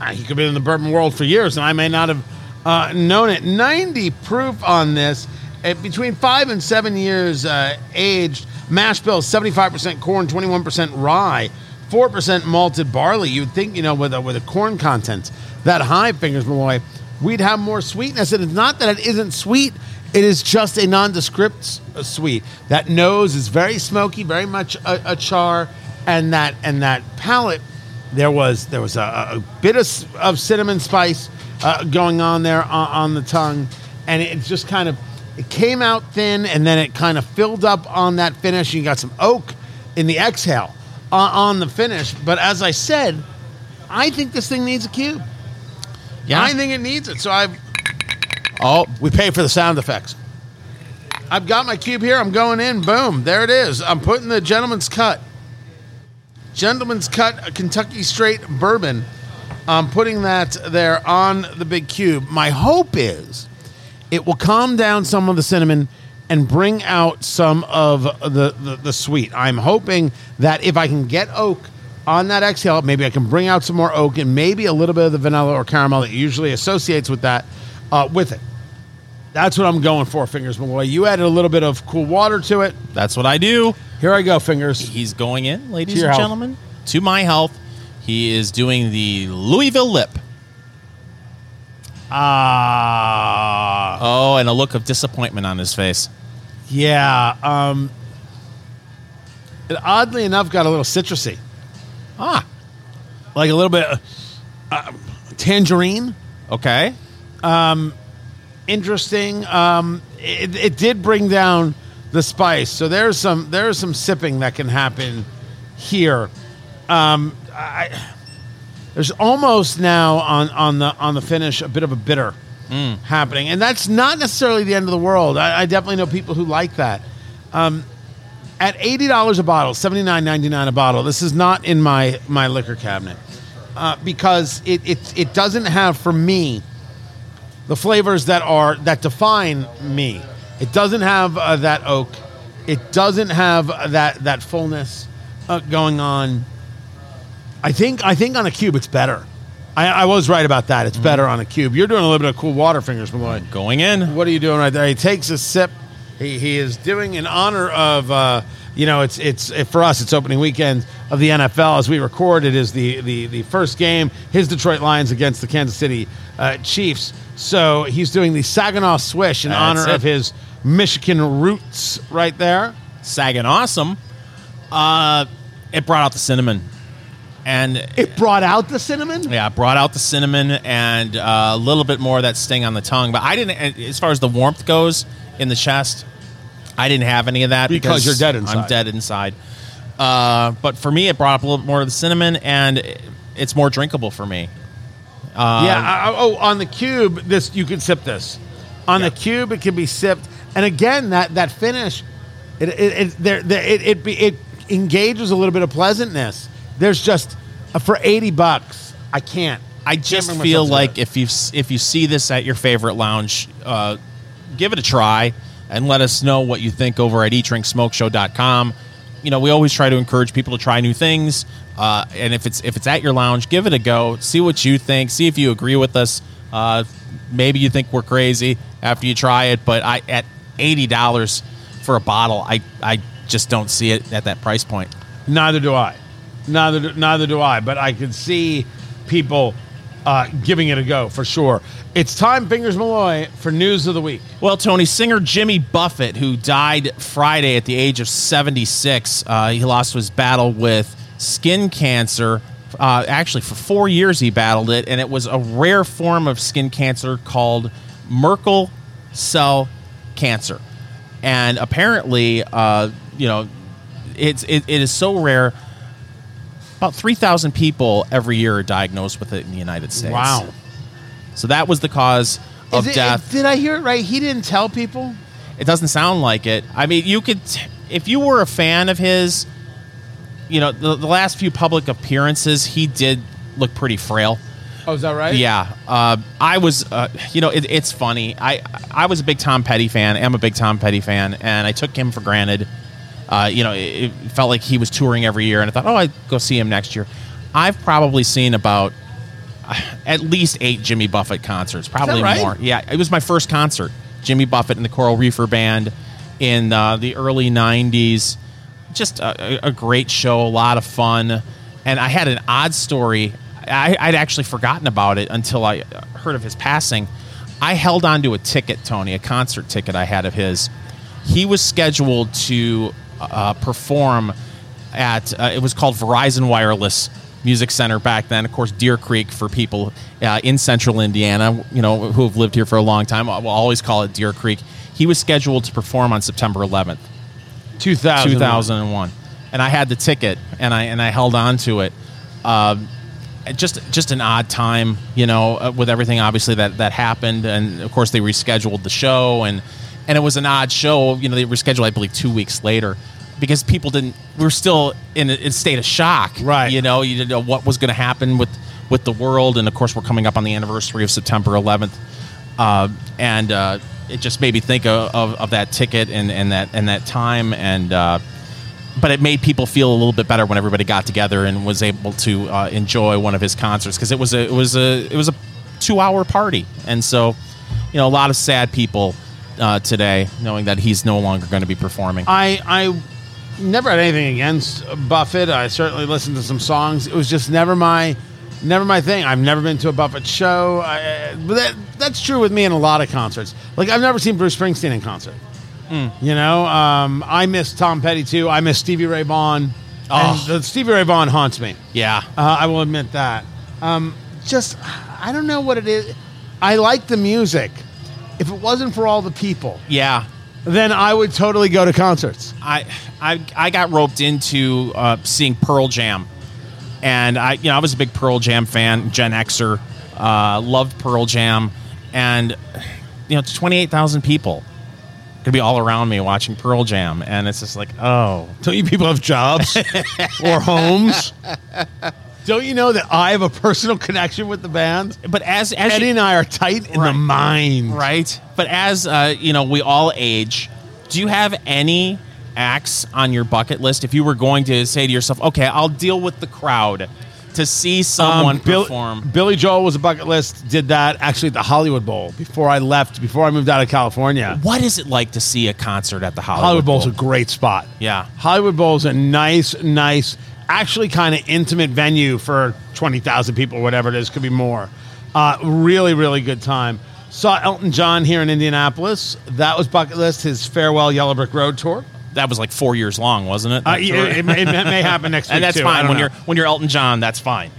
Ah, He could be in the bourbon world for years, and I may not have uh, known it. 90 proof on this, at between five and seven years uh, aged. Mash bill, 75% corn, 21% rye, 4% malted barley. You'd think, you know, with a, with a corn content that high, Fingers Malloy, we'd have more sweetness. And it's not that it isn't sweet, it is just a nondescript uh, sweet. That nose is very smoky, very much a, a char, and that and that palate there was there was a, a bit of, of cinnamon spice uh, going on there on, on the tongue, and it just kind of it came out thin, and then it kind of filled up on that finish. You got some oak in the exhale on, on the finish, but as I said, I think this thing needs a cube. Yeah. I think it needs it. So I've oh, we pay for the sound effects. I've got my cube here. I'm going in. Boom. There it is. I'm putting the gentleman's cut. Gentleman's cut a Kentucky straight bourbon. I'm putting that there on the big cube. My hope is it will calm down some of the cinnamon and bring out some of the, the, the sweet. I'm hoping that if I can get oak on that exhale, maybe I can bring out some more oak and maybe a little bit of the vanilla or caramel that usually associates with that uh, with it. That's what I'm going for, Fingers Malloy. You added a little bit of cool water to it. that's what I do. Here I go, Fingers. He's going in, ladies and health. gentlemen, to my health. He is doing the Louisville lip. Ah, Oh, and a look of disappointment on his face. Yeah. Um, it oddly enough got a little citrusy, Ah, like a little bit uh, tangerine. okay. Um, Interesting. Um, it, it did bring down the spice, so there's some there's some sipping that can happen here. Um, I, there's almost now on on the on the finish a bit of a bitter happening, and that's not necessarily the end of the world. I, I definitely know people who like that. Um, at eighty dollars a bottle, seventy nine ninety nine a bottle. This is not in my my liquor cabinet uh, because it, it it doesn't have for me the flavors that are that define me. It doesn't have uh, that oak. It doesn't have that that fullness uh, going on. I think I think on a cube it's better. I, I was right about that. It's better on a cube. You're doing a little bit of cool water fingers, Malloy. Going in. What are you doing right there? He takes a sip. He, he is doing in honor of uh, you know it's it's for us it's opening weekend of the NFL as we record. It is the the the first game. His Detroit Lions against the Kansas City uh, Chiefs. So he's doing the Saginaw Swish in That's honor it. of his Michigan roots right there. Sagging awesome. Uh, it brought out the cinnamon. And It brought out the cinnamon. Yeah, it brought out the cinnamon and uh, a little bit more of that sting on the tongue. But I didn't, as far as the warmth goes in the chest, I didn't have any of that Because you're dead inside. I'm dead inside. Uh, but for me, it brought up a little more of the cinnamon, and it's more drinkable for me. Um, yeah. I, I- oh, on the cube, this you can sip this. On Yeah. the cube, it can be sipped, and again, that that finish, it it it, there, there, it, it, be, it engages a little bit of pleasantness. There's just uh, for eighty bucks, I can't. I just bring feel myself to like if you if you see this at your favorite lounge, uh, give it a try and let us know what you think over at eatdrinksmokeshow.com. You know, we always try to encourage people to try new things, uh, and if it's if it's at your lounge, give it a go. See what you think. See if you agree with us. Uh, maybe you think we're crazy after you try it, but I at eighty dollars for a bottle, I I just don't see it at that price point. Neither do I. Neither neither do I. But I can see people uh, giving it a go for sure. It's time, Fingers Malloy, for news of the week. Well, Tony, singer Jimmy Buffett, who died Friday at the age of 76, uh, he lost his battle with skin cancer. Uh, actually, for four years he battled it, and it was a rare form of skin cancer called Merkel cell cancer. And apparently, uh, you know, it's it, it is so rare. About three thousand people every year are diagnosed with it in the United States. Wow. So that was the cause of it- death. did I hear it right? He didn't tell people. It doesn't sound like it. I mean, you could, if you were a fan of his, you know, the, the last few public appearances, he did look pretty frail. Oh, is that right? Yeah, uh, I was. Uh, you know, it, it's funny. I I was a big Tom Petty fan. I am a big Tom Petty fan, and I took him for granted. Uh, you know, it, it felt like he was touring every year, and I thought, oh, I'd go see him next year. I've probably seen about uh, at least eight Jimmy Buffett concerts, probably right? more. Yeah, it was my first concert. Jimmy Buffett and the Coral Reefer Band in uh, the early '90s. Just a, a great show, a lot of fun, and I had an odd story. I, I'd actually forgotten about it until I heard of his passing. I held on to a ticket, Tony, a concert ticket I had of his. He was scheduled to uh, perform at uh, it was called Verizon Wireless Music Center back then. Of course, Deer Creek for people uh, in Central Indiana, you know, who have lived here for a long time. We'll always call it Deer Creek. He was scheduled to perform on September 11th, 2000. 2001, and I had the ticket and I and I held on to it. Um, just just an odd time, you know, uh, with everything obviously that that happened, and of course they rescheduled the show, and and it was an odd show. You know, they rescheduled, I believe, two weeks later because people didn't. We are still in a, in a state of shock, Right. You know, you didn't know what was going to happen with with the world, and of course we're coming up on the anniversary of September 11th, uh, and uh, it just made me think of, of, of that ticket and, and that and that time and. Uh, but it made people feel a little bit better when everybody got together and was able to uh, enjoy one of his concerts because it was a it was a it was a two hour party and so you know a lot of sad people uh, today knowing that he's no longer going to be performing I I never had anything against Buffett. I certainly listened to some songs. It was just never my never my thing. I've never been to a Buffett show. I, but that that's true with me in a lot of concerts. Like I've never seen Bruce Springsteen in concert. You know, um, I miss Tom Petty too. I miss Stevie Ray Vaughan. Oh. And Stevie Ray Vaughan haunts me. yeah Uh, I will admit that. Um, just, I don't know what it is. I like the music. If it wasn't for all the people, yeah. then I would totally go to concerts. I I, I got roped into uh, seeing Pearl Jam, and I you know I was a big Pearl Jam fan, Gen Xer, uh, loved Pearl Jam, and you know it's twenty eight thousand people gonna be all around me watching Pearl Jam, and it's just like oh. Don't you people have jobs? Or homes? Don't you know that I have a personal connection with the band? but as as Eddie you, and I are tight in the mind. right, but as uh, you know we all age, do you have any acts on your bucket list if you were going to say to yourself, okay, I'll deal with the crowd to see someone Um, Bill- perform? Billy Joel was a bucket list. Did that actually at the Hollywood Bowl before I left. Before I moved out of California. What is it like to see a concert at the Hollywood, Hollywood Bowl's Bowl? a great spot. Yeah. Hollywood Bowl's a nice, nice, actually kind of intimate venue for 20,000 people, whatever it is, could be more. Uh, really, really good time. Saw Elton John here in Indianapolis. That was bucket list, his farewell Yellow Brick Road tour. that was like four years long, wasn't it? Uh, yeah, it, may- it may happen next week, and that's too. Fine when know. you're when you're Elton John. That's fine.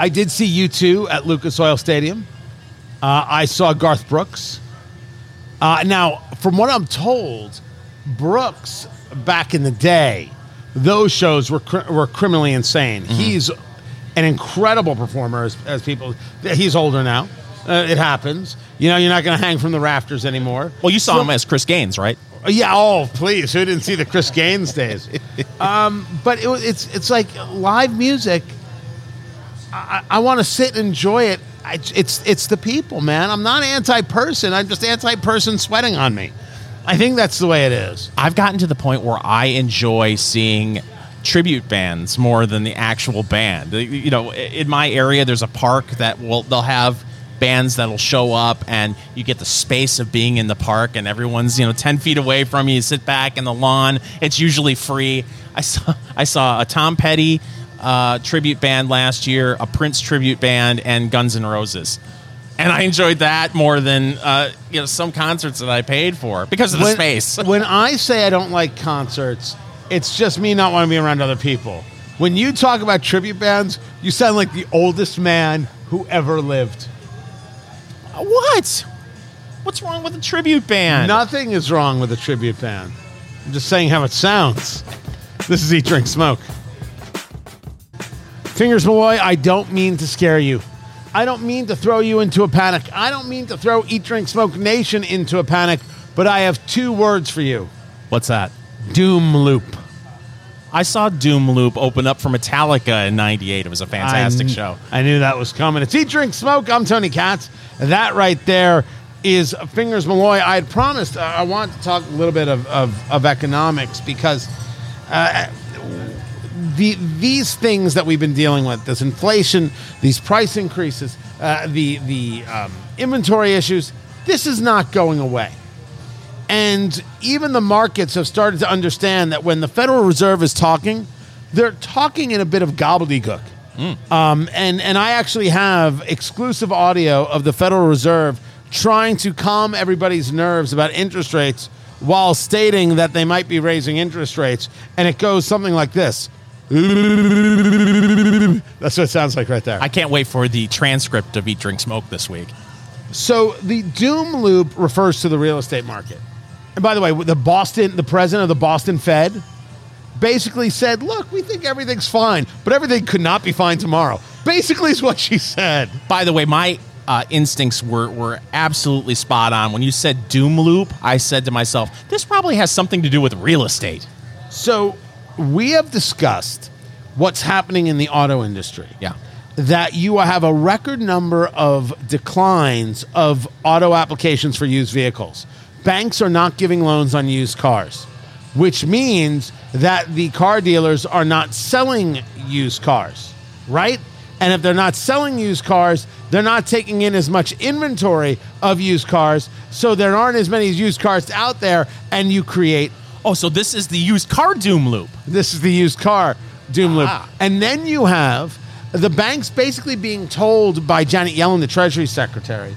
I did see U2 at Lucas Oil Stadium. Uh, I saw Garth Brooks. Uh, now, from what I'm told, Brooks back in the day, those shows were cr- were criminally insane. Mm-hmm. He's an incredible performer, as, as people. He's older now. Uh, it happens. You know, you're not going to hang from the rafters anymore. Well, you saw So- him as Chris Gaines, right? yeah. Oh, please. Who didn't see the Chris Gaines days? um, but it, it's it's like live music. I, I want to sit and enjoy it. I, it's it's the people, man. I'm not anti-person. I'm just anti-person sweating on me. I think that's the way it is. I've gotten to the point where I enjoy seeing tribute bands more than the actual band. You know, in my area, there's a park that will they'll have bands that'll show up, and you get the space of being in the park, and everyone's you know ten feet away from you. You sit back in the lawn. It's usually free. I saw I saw a Tom Petty. uh, tribute band last year, a Prince tribute band, and Guns N' Roses. And I enjoyed that more than uh, you know some concerts that I paid for because of the when, space. when I say I don't like concerts, it's just me not wanting to be around other people. When you talk about tribute bands, you sound like the oldest man who ever lived. what? What's wrong with a tribute band? Nothing is wrong with a tribute band. I'm just saying how it sounds. This is Eat, Drink, Smoke. Fingers Malloy, I don't mean to scare you. I don't mean to throw you into a panic. I don't mean to throw Eat, Drink, Smoke Nation into a panic, but I have two words for you What's that? Doom Loop. I saw Doom Loop open up for Metallica in '98. It was a fantastic I kn- show. I knew that was coming. It's Eat, Drink, Smoke. I'm Tony Katz. That right there is Fingers Malloy. I had promised uh, I want to talk a little bit of, of, of economics because uh, the, these things that we've been dealing with, this inflation, these price increases, uh, the, the um, inventory issues, this is not going away. And even the markets have started to understand that when the Federal Reserve is talking, they're talking in a bit of gobbledygook. Um, and, and I actually have exclusive audio of the Federal Reserve trying to calm everybody's nerves about interest rates while stating that they might be raising interest rates. And it goes something like this. That's what it sounds like right there. I can't wait for the transcript of Eat, Drink, Smoke this week. So the doom loop refers to the real estate market. And by the way, the Boston, the president of the Boston Fed, basically said, "Look, we think everything's fine, but everything could not be fine tomorrow." Basically, is what she said. By the way, my uh, instincts were, were absolutely spot on. When you said Doom Loop, I said to myself, this probably has something to do with real estate. So we have discussed what's happening in the auto industry. Yeah. That you have a record number of declines of auto applications for used vehicles. Banks are not giving loans on used cars, which means that the car dealers are not selling used cars, right? And if they're not selling used cars, they're not taking in as much inventory of used cars. So there aren't as many used cars out there, and you create Oh, so this is the used car Doom Loop. this is the used car doom loop. Ah. And then you have the banks basically being told by Janet Yellen, the Treasury Secretary,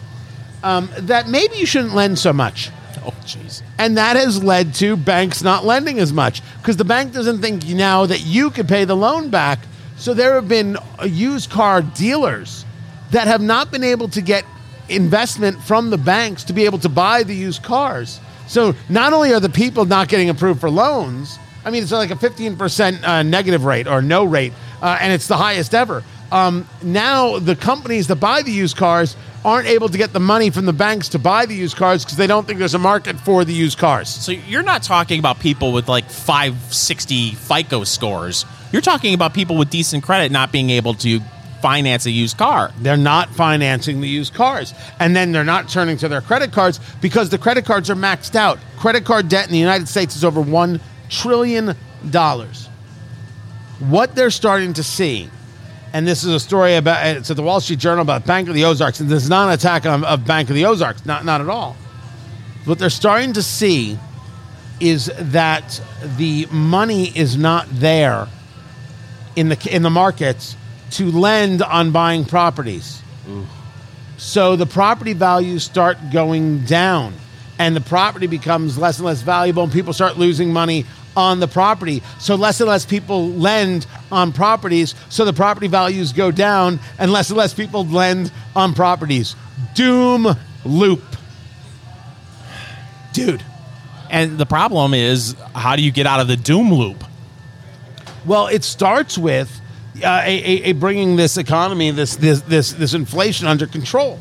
um, that maybe you shouldn't lend so much. Oh, jeez. And that has led to banks not lending as much because the bank doesn't think now that you could pay the loan back. So there have been used car dealers that have not been able to get investment from the banks to be able to buy the used cars. So not only are the people not getting approved for loans, I mean, it's like a 15% uh, negative rate or no rate, uh, and it's the highest ever. Um, now the companies that buy the used cars aren't able to get the money from the banks to buy the used cars because they don't think there's a market for the used cars. So you're not talking about people with like 560 FICO scores. You're talking about people with decent credit not being able to finance a used car. They're not financing the used cars. And then they're not turning to their credit cards because the credit cards are maxed out. Credit card debt in the United States is over $1 trillion. What they're starting to see, and this is a story about, it's at the Wall Street Journal about Bank of the Ozarks, and this is not an attack on, of Bank of the Ozarks, not, not at all. What they're starting to see is that the money is not there in the in the markets to lend on buying properties. So the property values start going down and the property becomes less and less valuable and people start losing money on the property. So less and less people lend on properties, so the property values go down and less and less people lend on properties. Doom loop. Dude. And the problem is, how do you get out of the Doom Loop? Well, it starts with uh, a, a, bringing this economy, this, this this this inflation under control.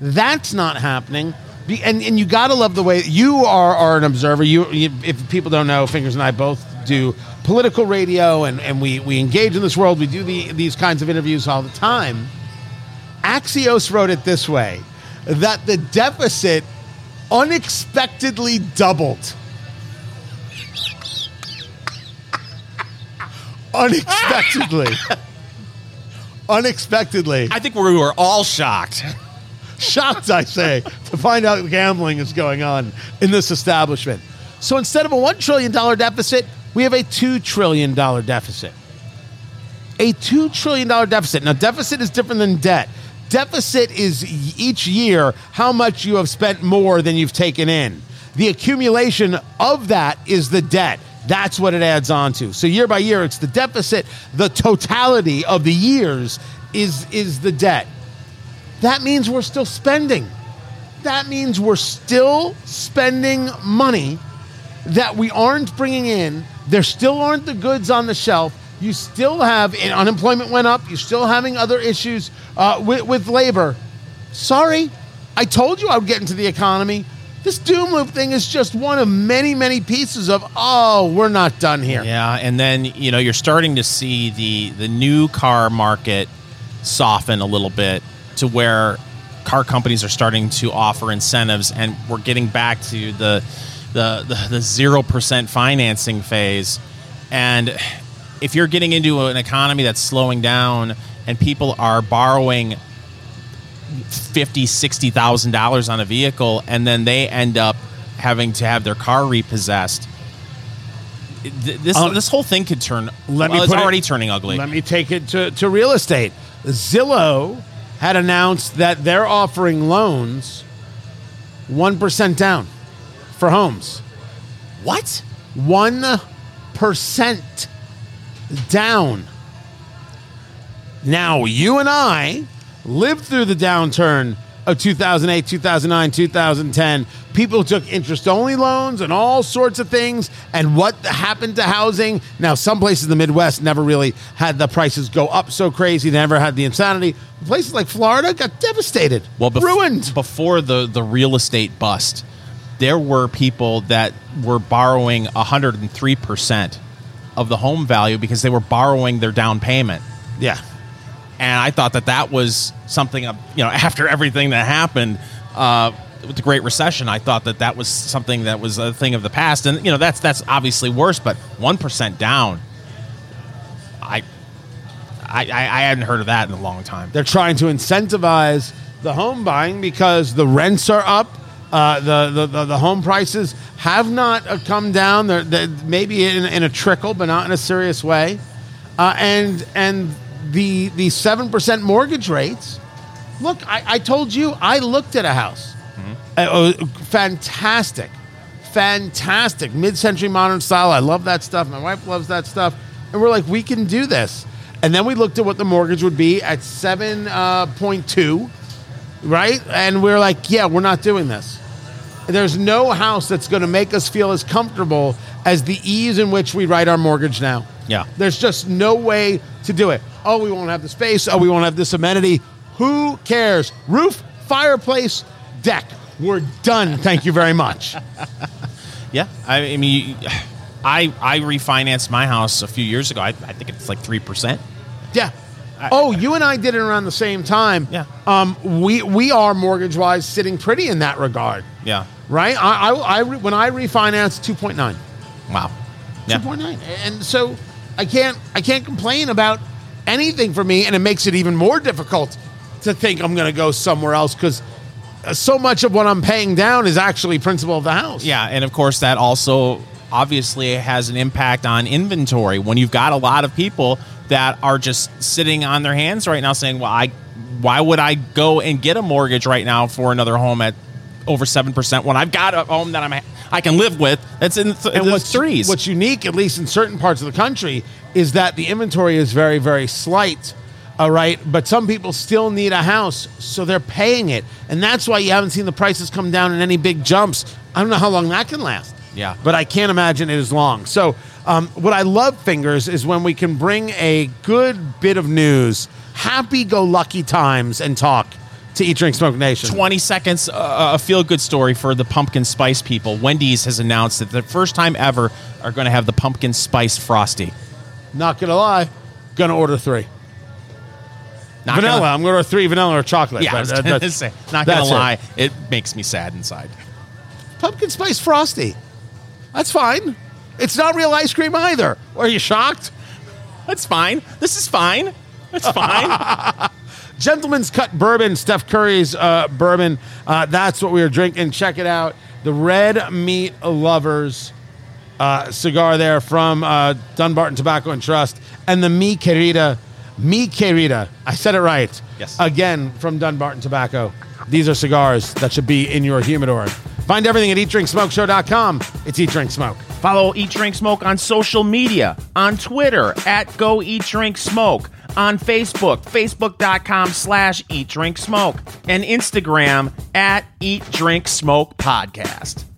That's not happening. And, and you got to love the way you are, are an observer. You, you, if people don't know, Fingers and I both do political radio, and, and we, we engage in this world. We do the, these kinds of interviews all the time. Axios wrote it this way: that the deficit unexpectedly doubled. Unexpectedly. unexpectedly. I think we were all shocked. Shocked, I say, to find out gambling is going on in this establishment. So instead of a $1 trillion deficit, we have a $2 trillion deficit. a $2 trillion deficit. Now, deficit is different than debt. Deficit is each year how much you have spent more than you've taken in. The accumulation of that is the debt. That's what it adds on to. So year by year, it's the deficit. The totality of the years is, is the debt. That means we're still spending. That means we're still spending money that we aren't bringing in. There still aren't the goods on the shelf. You still have unemployment went up. You're still having other issues uh, with, with labor. Sorry, I told you I would get into the economy. This doom loop thing is just one of many, many pieces of oh, we're not done here. Yeah, and then you know you're starting to see the the new car market soften a little bit to where car companies are starting to offer incentives, and we're getting back to the the the zero percent financing phase. And if you're getting into an economy that's slowing down and people are borrowing fifty, sixty thousand dollars on a vehicle, and then they end up having to have their car repossessed. This Um, this whole thing could turn. Let well, me it's put it- already turning ugly. Let me take it to, to real estate. Zillow had announced that they're offering loans 1% down for homes. what? 1% down. Now, you and I lived through the downturn of 2008, 2009, 2010. People took interest only loans and all sorts of things. And what happened to housing? Now, some places in the Midwest never really had the prices go up so crazy, they never had the insanity. Places like Florida got devastated, Well, bef- ruined. before the the real estate bust. There were people that were borrowing 103 percent of the home value because they were borrowing their down payment. Yeah. And I thought that that was something you know after everything that happened uh, with the Great Recession, I thought that that was something that was a thing of the past, and you know that's that's obviously worse, but one percent down, I, I I hadn't heard of that in a long time. They're trying to incentivize the home buying because the rents are up. Uh, the, the, the the home prices have not uh, come down. They're, they're maybe in, in a trickle, but not in a serious way. Uh, and and the the seven percent mortgage rates. Look, I, I told you I looked at a house. Uh, uh, fantastic, fantastic mid-century modern style. I love that stuff. My wife loves that stuff, and we're like, we can do this. And then we looked at what the mortgage would be at seven uh, point two, right? And we're like, yeah, we're not doing this. There's no house that's going to make us feel as comfortable as the ease in which we write our mortgage now. Yeah. There's just no way to do it. Oh, we won't have the space. Oh, we won't have this amenity. Who cares? Roof, fireplace, deck. We're done. Thank you very much. Yeah, I, I mean, I I refinanced my house a few years ago. I, I think it's like three percent. Oh, you and I did it around the same time. Yeah. Um, we we are mortgage wise sitting pretty in that regard, Yeah. right? I, I, I re- when I refinanced two point nine. Wow. Yeah. 2.9 and so i can't i can't complain about anything for me and it makes it even more difficult to think i'm going to go somewhere else because so much of what i'm paying down is actually principal of the house Yeah, and of course that also obviously has an impact on inventory when you've got a lot of people that are just sitting on their hands right now saying, "Well, I why would I go and get a mortgage right now for another home at over 7% when I've got a home that I'm I can live with that's in th- and what's threes." what's unique at least in certain parts of the country is that the inventory is very very slight all right but some people still need a house so they're paying it and that's why you haven't seen the prices come down in any big jumps i don't know how long that can last Yeah. but I can't imagine it is long. So, um, what I love, fingers, is when we can bring a good bit of news, happy go lucky times, and talk to Eat Drink Smoke Nation. 20 seconds, uh, a feel good story for the pumpkin spice people. Wendy's has announced that the first time ever are going to have the pumpkin spice frosty. Not gonna lie, gonna order three. Not vanilla. Gonna, I'm gonna order three vanilla or chocolate. yeah, I but that's- say, not gonna it. lie, it makes me sad inside. Pumpkin spice frosty. That's fine. It's not real ice cream either. Are you shocked? That's fine. This is fine. That's fine. Gentleman's Cut Bourbon, Steph Curry's uh, bourbon. Uh, that's what we were drinking. Check it out. The Red Meat Lovers uh, cigar there from uh, Dunbarton Tobacco and Trust. And the Mi Querida Mi Querida. I said it right. Yes. Again, from Dunbarton Tobacco. These are cigars that should be in your humidor. Find everything at eatdrinksmokeshow.com. It's Eat Drink Smoke. Follow Eat Drink Smoke on social media, on Twitter at Go Eat Drink Smoke, on Facebook, facebook.com slash Eat Drink Smoke, and Instagram at Eat Drink Smoke Podcast.